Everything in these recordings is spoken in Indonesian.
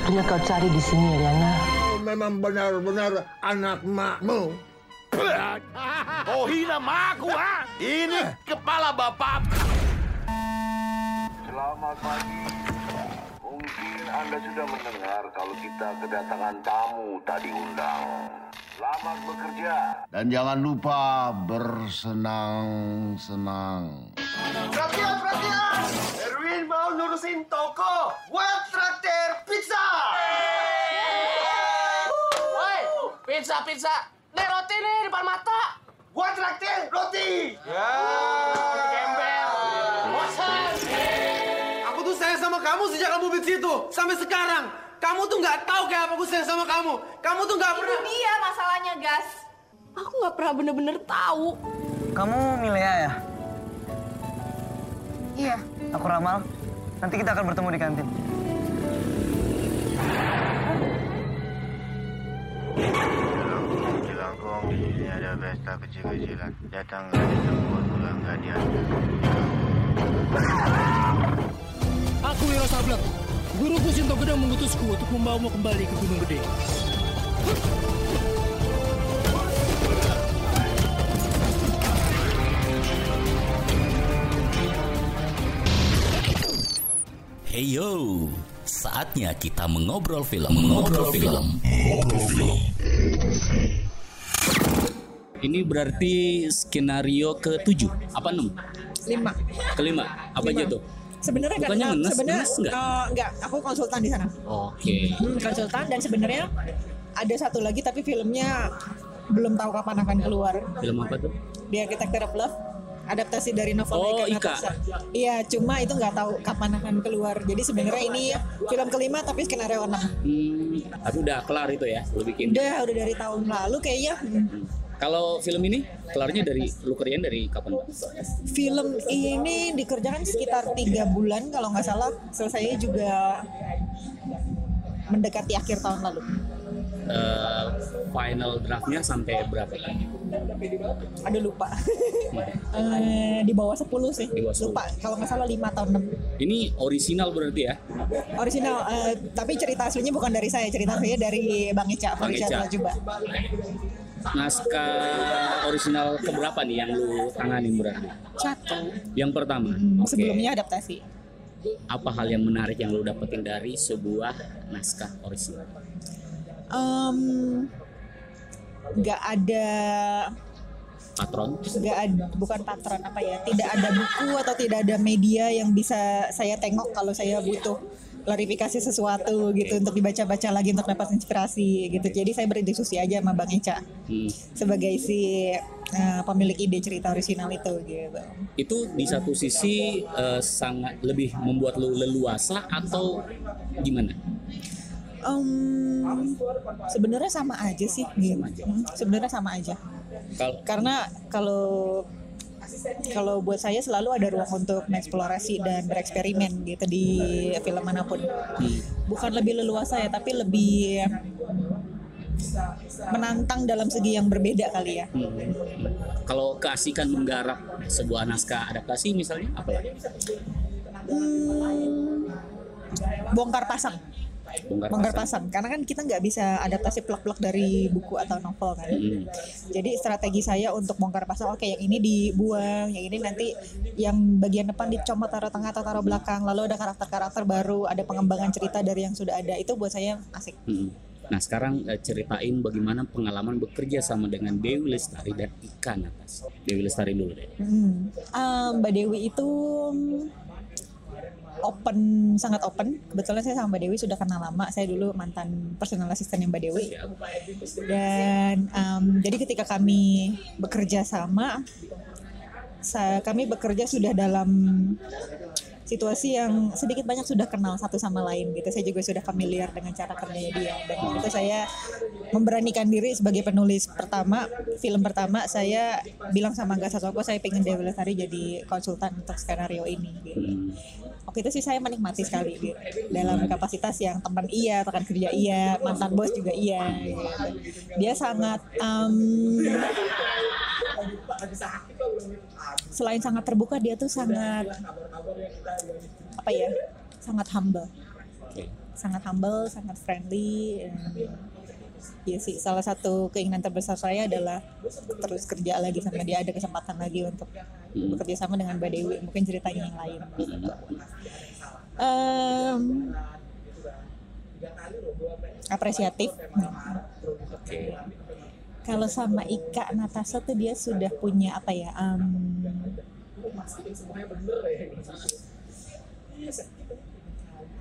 sebetulnya kau cari di sini, Riana? Memang benar-benar anak makmu. Oh hina maku ha? Ini kepala bapak. Selamat pagi. Anda sudah mendengar kalau kita kedatangan tamu tak diundang. Selamat bekerja. Dan jangan lupa bersenang-senang. Perhatian, perhatian! Erwin mau nurusin toko. Buat traktir pizza. Woi, pizza, pizza. Nih roti nih depan mata. Buat traktir roti. Ya. Gembel. Kamu sejak kamu di situ sampai sekarang. Kamu tuh nggak tahu kayak apa aku sayang sama kamu. Kamu tuh nggak Itu pernah. dia masalahnya, Gas. Aku nggak pernah bener-bener tahu. Kamu Milea ya? Iya. Aku Ramal. Nanti kita akan bertemu di kantin. Jelangkung, di sini ada pesta kecil-kecilan. Datanglah buat pulang hadiah. Aku Wiro Sableng. Guruku Sinto Gedang mengutusku untuk membawamu kembali ke Gunung Gede. Hey yo, saatnya kita mengobrol film. Mengobrol film. Ini berarti skenario ke-7, apa 6? lima Kelima, apa aja tuh? Sebenarnya kan sebenarnya uh, enggak aku konsultan di sana. Oke. Hmm, konsultan dan sebenarnya ada satu lagi tapi filmnya belum tahu kapan akan keluar. Film apa tuh? di Architecture of Love adaptasi dari novel Oh, Ika. Iya, cuma itu nggak tahu kapan akan keluar. Jadi sebenarnya ini film kelima tapi skenario enam. Hmm, tapi udah kelar itu ya, lu bikin. Udah, udah dari tahun lalu kayaknya. Hmm. Kalau film ini kelarnya dari lu kerjain dari kapan? Film ini dikerjakan sekitar tiga bulan kalau nggak salah. Selesainya juga mendekati akhir tahun lalu. Eh, final draftnya sampai berapa? Ada lupa. Eh, di bawah 10 sih. Di bawah 10. Lupa. Kalau nggak salah 5 tahun 6. Ini original berarti ya? Original, eh, tapi cerita aslinya bukan dari saya. Cerita aslinya dari Bang Eca, Bang Eca. Lajuba. Naskah original keberapa nih yang lu tanganin berarti? Satu. Yang pertama. Hmm, Oke. Sebelumnya adaptasi. Apa hal yang menarik yang lu dapetin dari sebuah naskah original? Em, nggak ada Patron? nggak ada bukan patron apa ya tidak ada buku atau tidak ada media yang bisa saya tengok kalau saya butuh klarifikasi sesuatu gitu untuk dibaca-baca lagi untuk dapat inspirasi gitu jadi saya berdiskusi aja sama bang Eca Hmm. sebagai si eh, pemilik ide cerita orisinal itu gitu Itu di satu sisi eh, sangat lebih membuat lu leluasa atau gimana? Em, sebenarnya sama aja sih. Hmm, sebenarnya sama aja Kalau karena kalau kalau buat saya selalu ada ruang untuk mengeksplorasi dan bereksperimen gitu di film mana pun bukan lebih leluasa ya tapi lebih menantang dalam segi yang berbeda kali ya Hmm. Kalau keasikan menggarap sebuah naskah adaptasi misalnya apa ya? Hmm, bongkar pasang Bongkar bongkar pasang. pasang karena kan kita nggak bisa adaptasi plak-plak dari buku atau novel kan Hmm. jadi strategi saya untuk bongkar pasang oke yang ini dibuang yang ini nanti yang bagian depan dicomot taruh tengah atau taruh belakang lalu ada karakter-karakter baru ada pengembangan cerita dari yang sudah ada itu buat saya asik Hmm. Nah sekarang eh, ceritain bagaimana pengalaman bekerja sama dengan Dewi Lestari dan Ika Natas. Dewi Lestari dulu deh. Hmm. Ah, Mbak Dewi itu open sangat open. Kebetulan saya sama Mbak Dewi sudah kenal lama. Saya dulu mantan personal assistant Mbak Dewi. Dan em, jadi ketika kami bekerja sama, sa- kami bekerja sudah dalam situasi yang sedikit banyak sudah kenal satu sama lain gitu. Saya juga sudah familiar dengan cara kerjanya dia dan itu saya memberanikan diri sebagai penulis pertama film pertama saya bilang sama Angga Sasongko saya pengen Dewi Lestari jadi konsultan untuk skenario ini gitu. Waktu itu sih saya menikmati sekali gitu. dalam kapasitas yang teman iya, rekan kerja iya, mantan bos juga iya. Gitu. Dia sangat em, selain sangat terbuka dia tuh sangat apa ya sangat humble. Sangat humble sangat friendly ya sih salah satu keinginan terbesar saya adalah terus kerja lagi sama dia ada kesempatan lagi untuk bekerja sama dengan Mbak Dewi. Mungkin ceritanya yang lain. Em, apresiatif. Oke. kalau sama Ika Natasha tuh dia sudah punya apa ya em,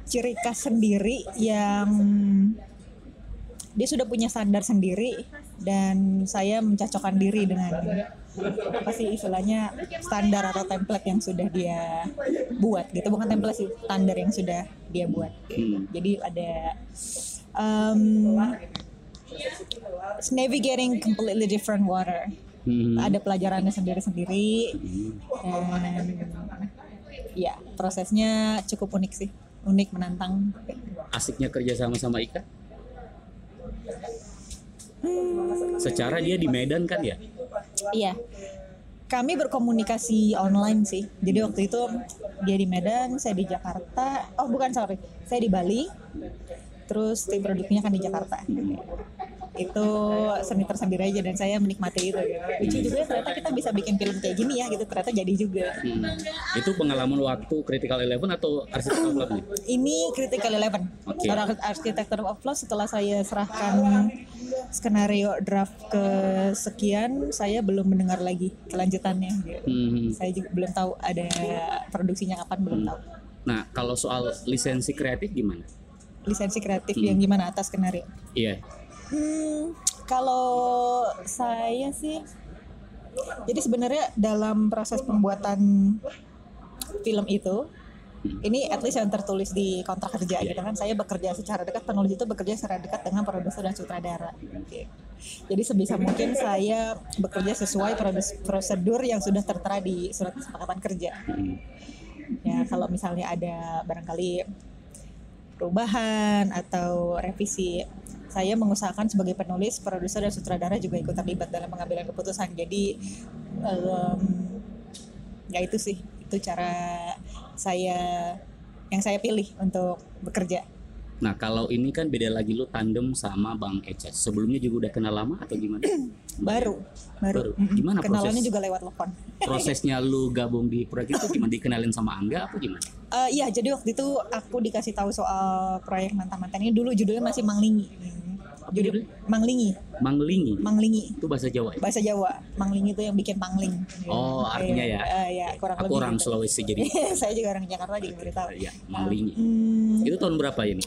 ciri khas sendiri yang dia sudah punya standar sendiri dan saya mencocokkan diri dengan apa sih istilahnya standar atau template yang sudah dia buat gitu. Bukan template sih standar yang sudah dia buat. Jadi ada um, it's navigating completely different water. Hmm. ada pelajarannya sendiri-sendiri. Dan ya prosesnya cukup unik sih unik menantang Asiknya kerja sama sama Ika? Secara dia di Medan kan ya? Iya. Kami berkomunikasi online sih. Jadi waktu itu dia di Medan, saya di Jakarta. Oh bukan sorry, saya di Bali. Terus tim produknya kan di Jakarta. Itu seni tersendiri aja dan saya menikmati itu. Gitu. Lucu juga ternyata kita bisa bikin film kayak gini ya gitu. Ternyata jadi juga. Hmm. Itu pengalaman waktu Critical Eleven atau Arsitek of Love nih? Ini Critical Eleven. Oke. Orang Architecture of Love setelah saya serahkan skenario draft ke sekian, saya belum mendengar lagi kelanjutannya. Gitu. Hmm. Saya juga belum tahu ada produksinya kapan belum tahu. Nah, kalau soal lisensi kreatif gimana? Lisensi kreatif Hmm. yang gimana atas skenario? Iya. Hmm, kalau saya sih, jadi sebenarnya dalam proses pembuatan film itu, ini at least yang tertulis di kontrak kerja gitu kan, saya bekerja secara dekat, penulis itu bekerja secara dekat dengan produser dan sutradara. Jadi sebisa mungkin saya bekerja sesuai prosedur yang sudah tertera di surat kesepakatan kerja. Ya kalau misalnya ada barangkali perubahan atau revisi saya mengusahakan sebagai penulis, produser dan sutradara juga ikut terlibat dalam pengambilan keputusan. Jadi em, ya itu sih itu cara saya yang saya pilih untuk bekerja. Nah, kalau ini kan beda lagi lu tandem sama Bang Eces. Sebelumnya juga udah kenal lama atau gimana? Baru, baru. Baru. Gimana Kenalannya proses? juga lewat telepon. Prosesnya lu gabung di proyek itu gimana dikenalin sama Angga apa gimana? Eh, Iya, jadi waktu itu aku dikasih tahu soal proyek mantan-mantan ini dulu judulnya masih Manglingi. Judul Manglingi, Manglingi. Manglingi. Itu bahasa Jawa ya? Bahasa Jawa. Manglingi itu yang bikin pangling. Oh, artinya ya. Eh, ya, kurang Aku lebih. orang gitu. Sulawesi jadi. saya juga orang Jakarta juga tahu. Iya, Manglingi. Hmm, Itu tahun berapa ini?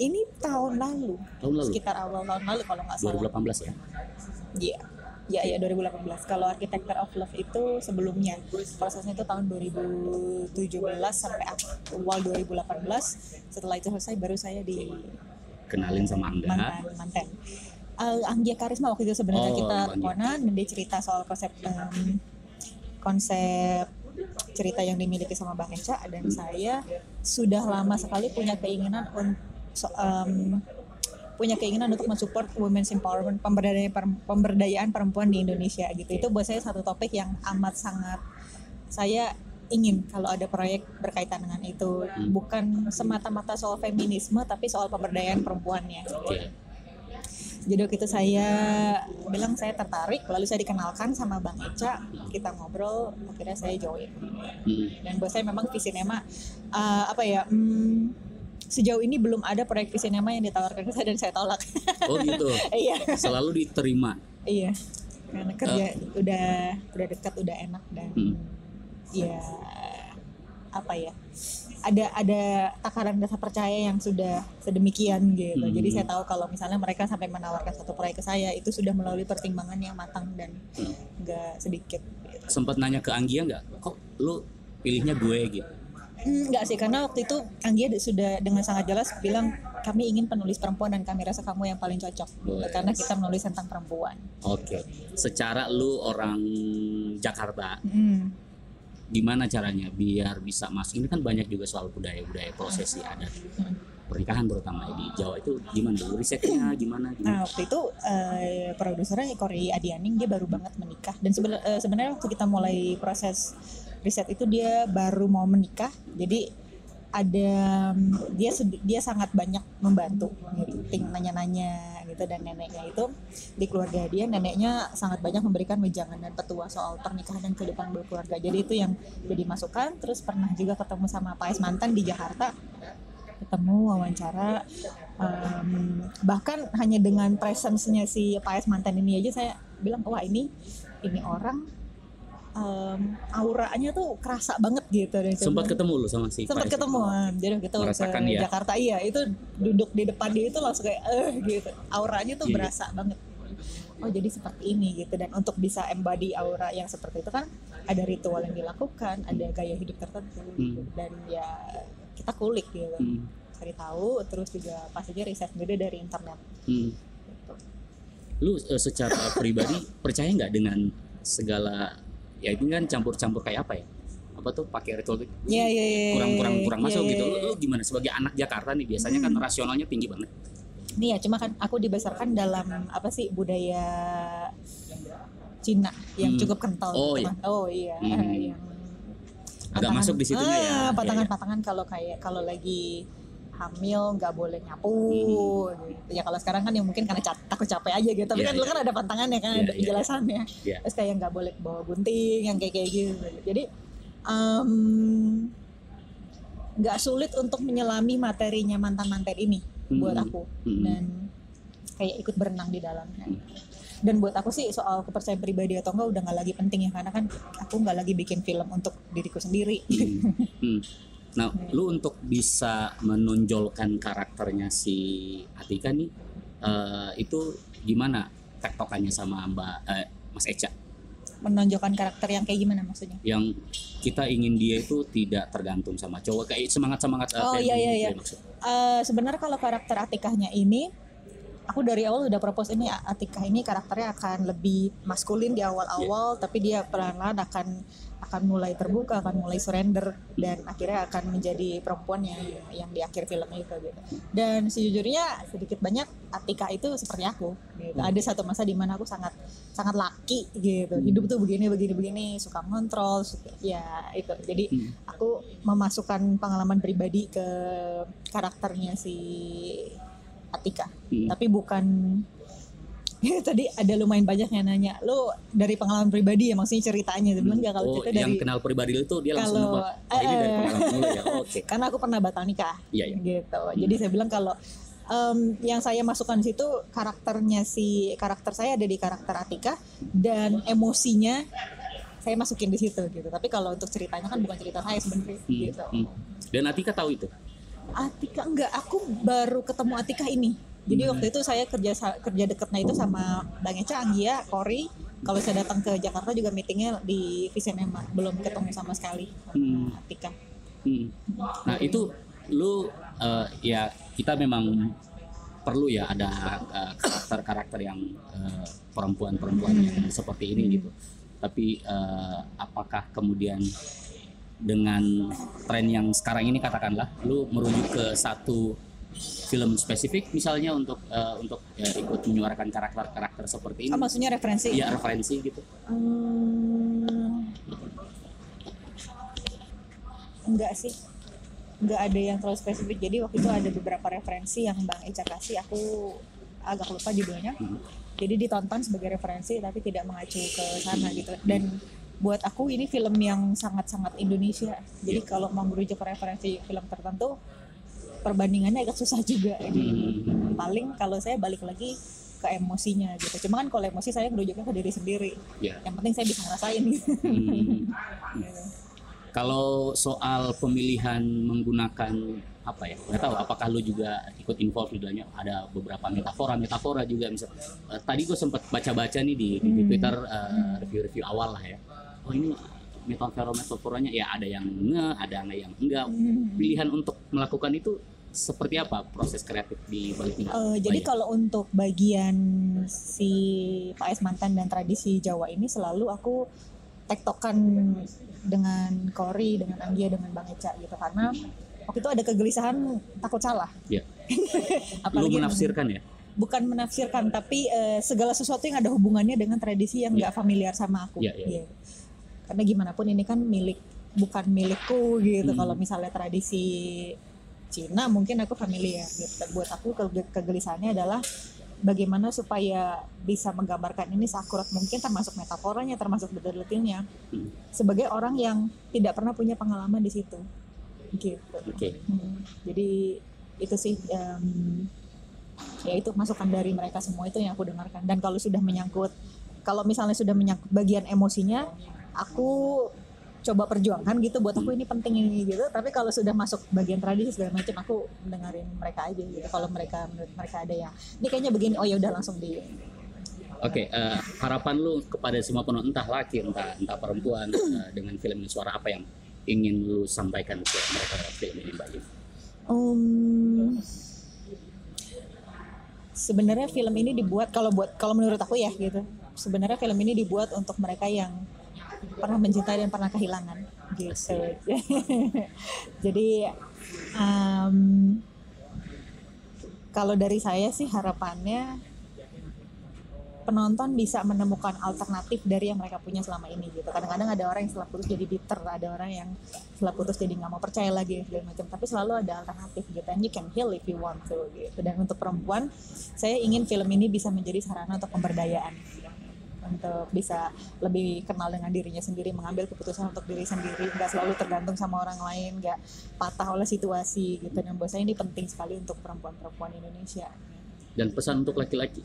ini tahun lalu, Tahun lalu. sekitar awal tahun lalu kalau nggak salah. 2018 ya. Iya. Ya, ya 2018. Kalau Architecture of Love itu sebelumnya prosesnya itu tahun 2017 sampai awal 2018. Setelah itu selesai baru saya di Kenalin sama Angga. mantan mantan. Uh, Anggia Karisma waktu itu sebenarnya Oh, kita teleponan dan dia cerita soal konsep em, konsep cerita yang dimiliki sama Bang Eca dan saya sudah lama sekali punya keinginan untuk punya keinginan untuk mensupport women's empowerment pemberdayaan pemberdayaan perempuan di Indonesia gitu. Itu buat saya satu topik yang amat sangat saya ingin kalau ada proyek berkaitan dengan itu. Bukan semata-mata soal feminisme tapi soal pemberdayaan perempuannya. Jadi waktu itu saya bilang saya tertarik lalu saya dikenalkan sama Bang Eca kita ngobrol akhirnya saya join. Hmm. dan buat saya memang Visinema uh, apa ya hmm, sejauh ini belum ada proyek Visinema yang ditawarkan ke saya dan saya tolak Oh gitu. iya Selalu diterima. iya karena kerja udah udah dekat udah enak dan Hmm. ya apa ya ada ada takaran rasa percaya yang sudah sedemikian gitu Hmm. jadi saya tahu kalau misalnya mereka sampai menawarkan satu proyek ke saya itu sudah melalui pertimbangan yang matang dan enggak sedikit gitu. Sempat nanya ke Anggia nggak? Kok lu pilihnya gue gitu? Enggak sih, karena waktu itu Anggia sudah dengan sangat jelas bilang kami ingin penulis perempuan dan kami rasa kamu yang paling cocok Boleh. karena kita menulis tentang perempuan. Oke. Secara lu orang Jakarta, Hmm. gimana caranya biar bisa masuk? Ini kan banyak juga soal budaya-budaya prosesi adat pernikahan terutama di Jawa itu gimana dulu risetnya gimana? Nah gimana? waktu itu eh, produsernya Kori Adianing dia baru banget menikah dan seben- eh, sebenarnya waktu kita mulai proses riset itu dia baru mau menikah jadi ada dia dia sangat banyak membantu gitu nanya-nanya gitu dan neneknya itu di keluarga dia neneknya sangat banyak memberikan wejangan dan petua soal pernikahan dan kehidupan berkeluarga. Jadi itu yang jadi masukan terus pernah juga ketemu sama Pak mantan di Jakarta ketemu wawancara Em, bahkan hanya dengan presence-nya si Pak mantan ini aja saya bilang wah ini ini orang em, auranya tuh kerasa banget gitu saya Sempat ketemu lu sama si sempat ketemu jadi gitu ke ya? Jakarta iya itu duduk di depan dia itu langsung kayak eh gitu auranya tuh Iya. berasa banget oh jadi seperti ini gitu dan untuk bisa embody aura yang seperti itu kan ada ritual yang dilakukan ada gaya hidup tertentu gitu. Hmm. dan ya kita kulik gitu Hmm. cari tahu terus juga pastinya riset juga dari internet Hmm. Lu eh, secara pribadi percaya nggak dengan segala ya ini kan campur-campur kayak apa ya? Apa tuh pakai ritual itu Iya, iya, iya, kurang-kurang kurang iya, masuk iya, gitu. Lu, iya. lu gimana sebagai anak Jakarta nih biasanya kan Hmm. rasionalnya tinggi banget. Nih ya, cuma kan aku dibesarkan dalam apa sih budaya Cina yang Hmm. cukup kental. Oh, gitu iya. kan. Oh iya, Hmm. yang Agak masuk di situnya ya. Ah, Iya, Patangan-patangan kalau kayak kalau lagi hamil nggak boleh nyapu gitu. Ya kalau sekarang kan ya mungkin karena takut capek aja gitu. Tapi Iya, kan dulu iya. kan ada pantangannya kan, Iya, ada iya. penjelasannya. Iya. Terus kayak nggak boleh bawa gunting yang kayak kayak gitu. Jadi nggak sulit untuk menyelami materinya mantan-mantan ini buat Hmm. aku Hmm. dan kayak ikut berenang di dalamnya. Dan buat aku sih soal kepercayaan pribadi atau enggak udah nggak lagi penting ya karena kan aku nggak lagi bikin film untuk diriku sendiri. Hmm. Nah, lu untuk bisa menonjolkan karakternya si Atika nih eh, itu gimana tektokannya sama Mbak eh, Mas Eca Menonjolkan karakter yang kayak gimana maksudnya? yang kita ingin dia itu tidak tergantung sama cowok kayak semangat semangat Oh iya iya iya. Eh, sebenarnya kalau karakter Atikahnya ini aku dari awal udah propose ini Atikah ini karakternya akan lebih maskulin di awal-awal Iya. tapi dia pelan-pelan akan akan mulai terbuka akan mulai surrender dan akhirnya akan menjadi perempuan yang yang di akhir film itu gitu dan sejujurnya sedikit banyak Atika itu seperti aku gitu. Hmm. ada satu masa di mana aku sangat sangat laki gitu hidup tuh begini begini begini suka ngontrol suka- ya itu jadi Hmm. aku memasukkan pengalaman pribadi ke karakternya si Atika Hmm. tapi bukan tadi ada lumayan banyak yang nanya lu dari pengalaman pribadi ya maksudnya ceritanya dia bilang enggak kalau Oh, cerita yang dari kenal pribadi lu tuh dia langsung kalau nebak. Oh, ini dari eh, pengalaman lu ya. Oh, Oke. karena aku pernah batal nikah Iya, iya. gitu jadi saya bilang kalau em, yang saya masukkan di situ karakternya si karakter saya ada di karakter Atika dan emosinya saya masukin di situ gitu tapi kalau untuk ceritanya kan bukan cerita saya sebenarnya Hmm, gitu hmm. Dan Atika tahu itu. Atika enggak aku baru ketemu Atika ini jadi waktu itu saya kerja kerja deketnya itu sama Bang Eca, Anggia, Kori kalau saya datang ke Jakarta juga meetingnya di Visinema belum ketemu sama sekali Hmm. Atika Hmm. Nah itu lu eh, ya kita memang perlu ya ada eh, karakter-karakter yang eh, perempuan-perempuan yang seperti ini gitu. Tapi eh, apakah kemudian dengan tren yang sekarang ini katakanlah lu merujuk ke satu film spesifik misalnya untuk eh, untuk ya, ikut menyuarakan karakter-karakter seperti ini? Oh, maksudnya referensi? Iya referensi gitu. Hmm, enggak sih. Enggak ada yang terlalu spesifik. Jadi waktu itu ada beberapa referensi yang Bang Eca kasih. Aku agak lupa judulnya. Jadi ditonton sebagai referensi tapi tidak mengacu ke sana gitu. Dan buat aku ini film yang sangat-sangat Indonesia. Jadi kalau mau merujuk ke referensi film tertentu perbandingannya agak susah juga jadi paling kalau saya balik lagi ke emosinya gitu cuma kan kalau emosi saya merujuknya ke diri sendiri Iya. yang penting saya bisa ngerasain gitu Hmm. Kalau soal pemilihan menggunakan apa ya? Nggak tahu apakah lu juga ikut involve di dalamnya ada beberapa metafora metafora juga misal eh, tadi gue sempat baca-baca nih di, di Hmm. Twitter eh, review-review awal lah ya. Oh ini metafora metaforanya ya ada yang nge, ada yang enggak. Hmm. Pilihan untuk melakukan itu seperti apa proses kreatif di baliknya? Eh, jadi kalau untuk bagian si Pak Es mantan dan tradisi Jawa ini selalu aku tektokan dengan Kori, dengan Anggia, dengan Bang Eca gitu karena waktu itu ada kegelisahan takut salah. ya. Lu Apalagi yang- menafsirkan ya? bukan menafsirkan tapi eh, segala sesuatu yang ada hubungannya dengan tradisi yang nggak familiar sama aku. Iya, iya. Iya. Karena gimana pun ini kan milik bukan milikku gitu. Hmm. Kalau misalnya tradisi Cina mungkin aku familiar gitu. Buat aku ke- kegelisahannya adalah bagaimana supaya bisa menggambarkan ini seakurat mungkin termasuk metaforanya, termasuk detail-detailnya Hmm. sebagai orang yang tidak pernah punya pengalaman di situ. Gitu. Oke. Hmm, jadi itu sih em, ya itu masukan dari mereka semua itu yang aku dengarkan dan kalau sudah menyangkut kalau misalnya sudah menyangkut bagian emosinya aku coba perjuangkan gitu buat aku ini penting ini gitu tapi kalau sudah masuk bagian tradisi segala macam aku dengerin mereka aja gitu kalau mereka menurut mereka ada yang ini kayaknya begini oh ya udah langsung di Oke, eh, harapan lu kepada semua penonton entah laki entah entah perempuan eh, dengan film ini suara apa yang ingin lu sampaikan ke mereka film ini Mbak? Um, sebenarnya film ini dibuat kalau buat kalau menurut aku ya gitu. Sebenarnya film ini dibuat untuk mereka yang pernah mencintai dan pernah kehilangan gitu. Jadi um, kalau dari saya sih harapannya penonton bisa menemukan alternatif dari yang mereka punya selama ini gitu. Kadang-kadang ada orang yang setelah putus jadi bitter, ada orang yang setelah putus jadi nggak mau percaya lagi segala macam. Tapi selalu ada alternatif gitu. And you can heal if you want to gitu. Dan untuk perempuan, saya ingin film ini bisa menjadi sarana untuk pemberdayaan untuk bisa lebih kenal dengan dirinya sendiri, mengambil keputusan untuk diri sendiri, nggak selalu tergantung sama orang lain, nggak patah oleh situasi gitu. Dan buat saya ini penting sekali untuk perempuan-perempuan Indonesia. Dan pesan untuk laki-laki?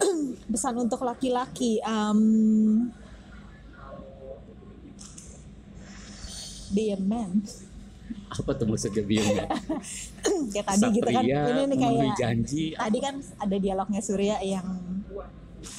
pesan untuk laki-laki um, be a man Apa tuh maksudnya biungnya? kayak tadi gitu kan Satria ini nih kayak janji. tadi kan ada dialognya Surya yang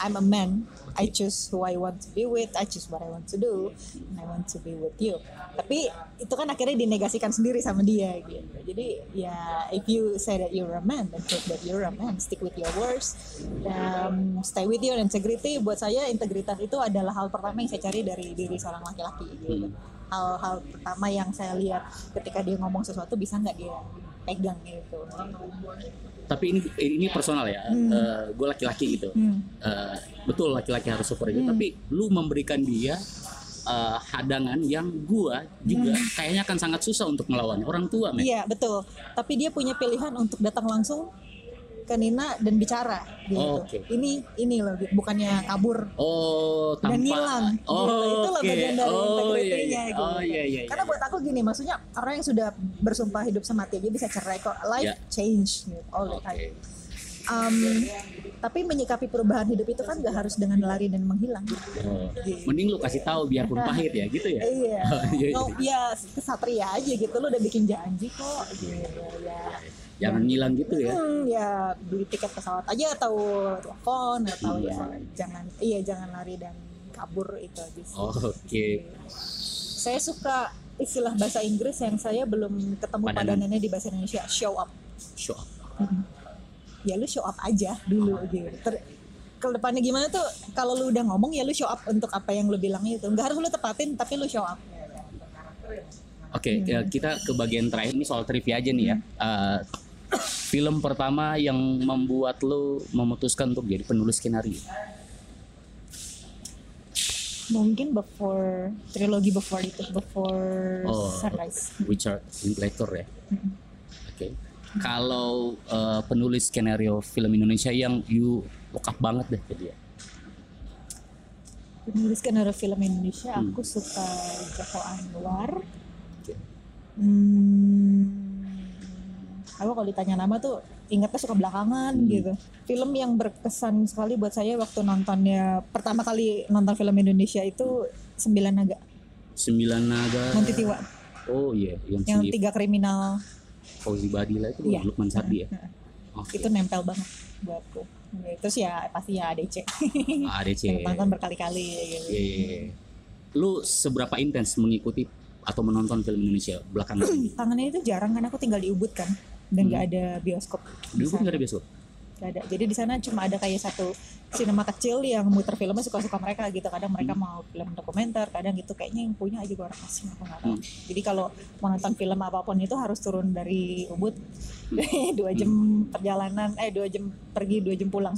I'm a man I choose who I want to be with I choose what I want to do and I want to be with you. Tapi itu kan akhirnya dinegasikan sendiri sama dia gitu. Jadi ya if you say that you're a man then prove that you're a man. Stick with your words. Um, stay with your integrity. Buat saya integritas itu adalah hal pertama yang saya cari dari diri seorang laki-laki gitu. Hal-hal pertama yang saya lihat ketika dia ngomong sesuatu bisa nggak dia pegang gitu Tapi ini ini personal ya. Hmm. gue laki-laki gitu. Hmm. Eh, betul laki-laki harus seperti itu. Hmm. Tapi lu memberikan dia eh, hadangan yang gua juga Hmm. kayaknya akan sangat susah untuk melawan orang tua, men. Iya betul. Tapi dia punya pilihan untuk datang langsung ke Nina dan bicara gitu. Oh, oke. Ini ini loh bukannya kabur Oh, tanpa dan ngilang. Oh, gitu. Itu loh oke. bagian dari Oh, iya, iya. gitu. Oh, iya, iya, Karena iya. buat aku gini, maksudnya orang yang sudah bersumpah hidup semati aja bisa cerai kok. Life Iya. change gitu, all the time. Oke. Um, tapi menyikapi perubahan hidup itu kan gak harus dengan lari dan menghilang. Oh. Mending lu kasih tahu biarpun pahit ya, gitu ya. Iya. Oh, iya, iya. Nggak- ya kesatria aja gitu lo udah bikin janji kok gitu ya. Jangan ngilang gitu ya. Hmm, ya beli tiket pesawat aja atau telepon atau Iya. ya jangan iya jangan lari dan kabur itu aja sih. Oh, Oke. Saya suka istilah bahasa Inggris yang saya belum ketemu Padanan. padanannya di bahasa Indonesia show up. Show up. Mhm. Ya lu show up aja dulu gitu. Ter- ke depannya gimana tuh kalau lu udah ngomong ya lu show up untuk apa yang lu bilang itu. Nggak harus lu tepatin tapi lu show up. Oke, ya, kita ke bagian terakhir ini soal trivia aja nih ya. Hmm. Eh, film pertama yang membuat lu memutuskan untuk jadi penulis skenario. Mungkin before trilogi before itu before Oh, Sunrise. Richard Linklater ya. Mhm. Oke. Kalau eh, penulis skenario film Indonesia yang you look up banget deh ke dia. Penulis skenario film Indonesia, Hmm. aku suka Joko Anwar. Oke. Hmm, aku kalau ditanya nama tuh ingatnya suka belakangan Hmm. gitu. Film yang berkesan sekali buat saya waktu nontonnya pertama kali nonton film Indonesia itu Sembilan Naga, Sembilan Naga. Monty Tiwa, Oh iya, yang, yang tiga kriminal Fauzi Badila itu Iya. Lukman Sardi ya. Oke. itu nempel banget buatku. Terus ya pasti ya ADC. ADC. Yang nonton berkali-kali gitu. Iya, iya, iya. Lu seberapa intens mengikuti atau menonton film Indonesia belakangan ini? Tangannya itu jarang kan aku tinggal di Ubud kan dan nggak ada bioskop. Sana. nggak ada bioskop? Nggak ada. Jadi di sana cuma ada kayak satu sinema kecil yang muter filmnya suka-suka mereka gitu. Kadang mereka mau film dokumenter, kadang gitu kayaknya yang punya aja orang asing aku nggak tahu. Jadi kalau mau nonton film apa pun itu harus turun dari Ubud dua jam perjalanan, eh dua jam pergi dua jam pulang.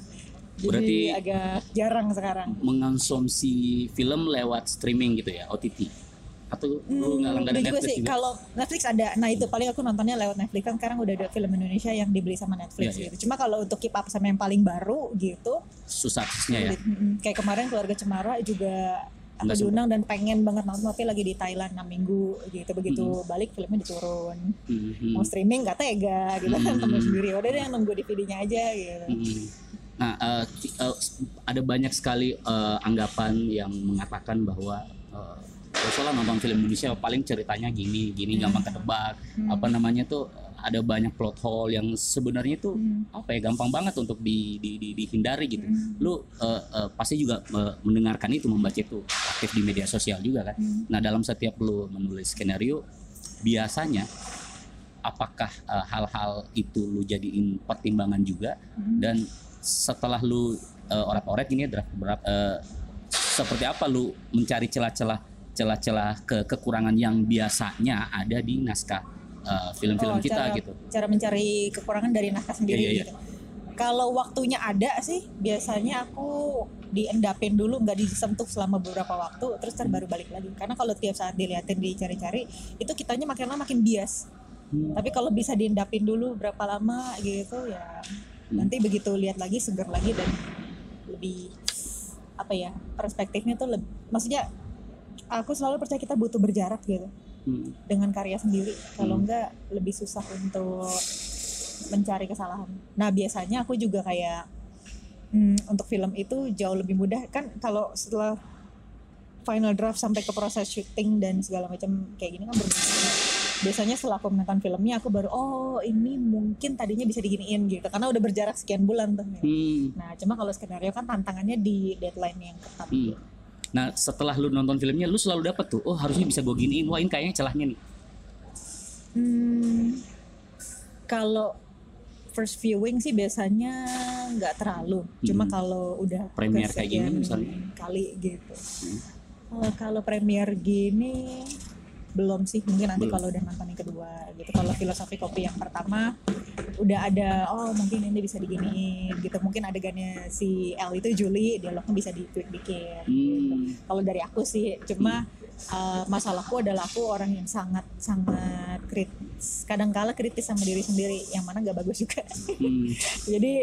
Jadi Berarti- agak jarang sekarang. Mengonsumsi film lewat streaming gitu ya, OTT. Atau lu Hmm, nggak langganan Netflix sih. juga? Kalau Netflix ada, nah itu paling aku nontonnya lewat Netflix kan sekarang udah ada film Indonesia yang dibeli sama Netflix Iya, iya. gitu. Cuma kalau untuk keep up sama yang paling baru gitu, susah aksesnya ya. kayak kemarin keluarga Cemara juga aku Nggak diundang dan pengen banget nonton tapi lagi di Thailand 6 minggu gitu begitu balik filmnya diturun Mhm. mau streaming nggak tega gitu kan Hmm. temen sendiri udah deh nunggu DVD-nya aja gitu Mhm. Nah, eh, ki- eh, ada banyak sekali eh, anggapan yang mengatakan bahwa uh, soalnya nonton film Indonesia paling ceritanya gini, gini gampang ketebak. Hmm. Apa namanya tuh ada banyak plot hole yang sebenarnya tuh Hmm. apa ya gampang banget untuk di, di- di- dihindari gitu. Hmm. Lu eh, eh, pasti juga eh, mendengarkan itu, membaca itu aktif di media sosial juga kan. Hmm. Nah, dalam setiap lu menulis skenario biasanya apakah hal-hal itu lu jadiin pertimbangan juga Hmm. dan setelah lu uh, oret-oret ini draft berapa uh, seperti apa lu mencari celah-celah celah-celah ke kekurangan yang biasanya ada di naskah uh, film-film Oh, kita cara, gitu. cara mencari kekurangan dari naskah sendiri Iya, iya, gitu kalau waktunya ada sih biasanya aku diendapin dulu nggak disentuh selama beberapa waktu terus ntar baru balik lagi karena kalau tiap saat diliatin dicari-cari itu kitanya makin lama makin bias Hmm. tapi kalau bisa diendapin dulu berapa lama gitu ya nanti begitu lihat lagi seger lagi dan lebih apa ya perspektifnya tuh lebih maksudnya aku selalu percaya kita butuh berjarak gitu Hmm. dengan karya sendiri kalau Hmm. enggak lebih susah untuk mencari kesalahan nah biasanya aku juga kayak hmm, untuk film itu jauh lebih mudah kan kalau setelah final draft sampai ke proses syuting dan segala macam kayak gini kan berbeda biasanya setelah aku menonton filmnya aku baru oh ini mungkin tadinya bisa diginiin gitu karena udah berjarak sekian bulan tuh Hmm. nah cuma kalau skenario kan tantangannya di deadline yang ketat Hmm. Nah, setelah lu nonton filmnya lu selalu dapet tuh, oh harusnya bisa gue giniin, wah ini kayaknya celahnya nih. Hmm, kalau first viewing sih biasanya nggak terlalu. Cuma Hmm. kalau udah Premier kayak gini misalnya. kali gitu. Oh, kalau premier gini belum sih mungkin nanti kalau udah nonton yang kedua gitu. Kalau filosofi kopi yang pertama udah ada oh mungkin ini bisa diginiin gitu. Mungkin adegannya si L itu Julie dialognya bisa di-tweak dikit. gitu. Hmm. Kalau dari aku sih cuma uh, masalahku adalah aku orang yang sangat sangat kritis. Kadang-kala kritis sama diri sendiri yang mana nggak bagus juga. Hmm. Jadi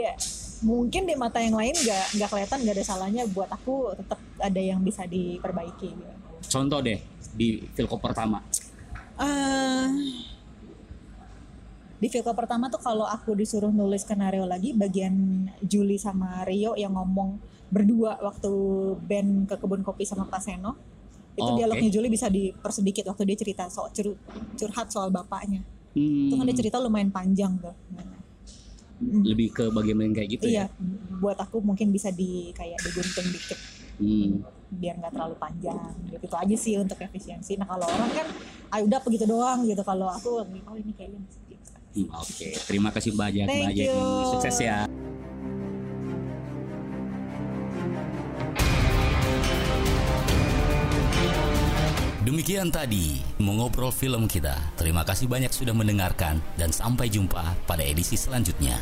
mungkin di mata yang lain nggak nggak kelihatan nggak ada salahnya buat aku tetap ada yang bisa diperbaiki. Gitu. Contoh deh di Filko pertama. Eh, di film pertama tuh kalau aku disuruh nulis skenario lagi bagian Juli sama Rio yang ngomong berdua waktu band ke kebun kopi sama Pak Seno itu Oh, dialognya oke. Juli bisa dipersedikit waktu dia cerita soal cur- curhat soal bapaknya Hmm. itu kan dia cerita lumayan panjang tuh Nah, Lebih ke bagian kayak gitu iya ya. buat aku mungkin bisa di kayak digunting dikit Hmm. biar nggak terlalu panjang gitu itu aja sih untuk efisiensi nah kalau orang kan ah udah begitu doang gitu kalau aku oh ini kayaknya Hmm, Oke, terima kasih banyak Thank Jenny. you. Sukses ya. Demikian tadi mengobrol film kita. Terima kasih banyak sudah mendengarkan dan sampai jumpa pada edisi selanjutnya.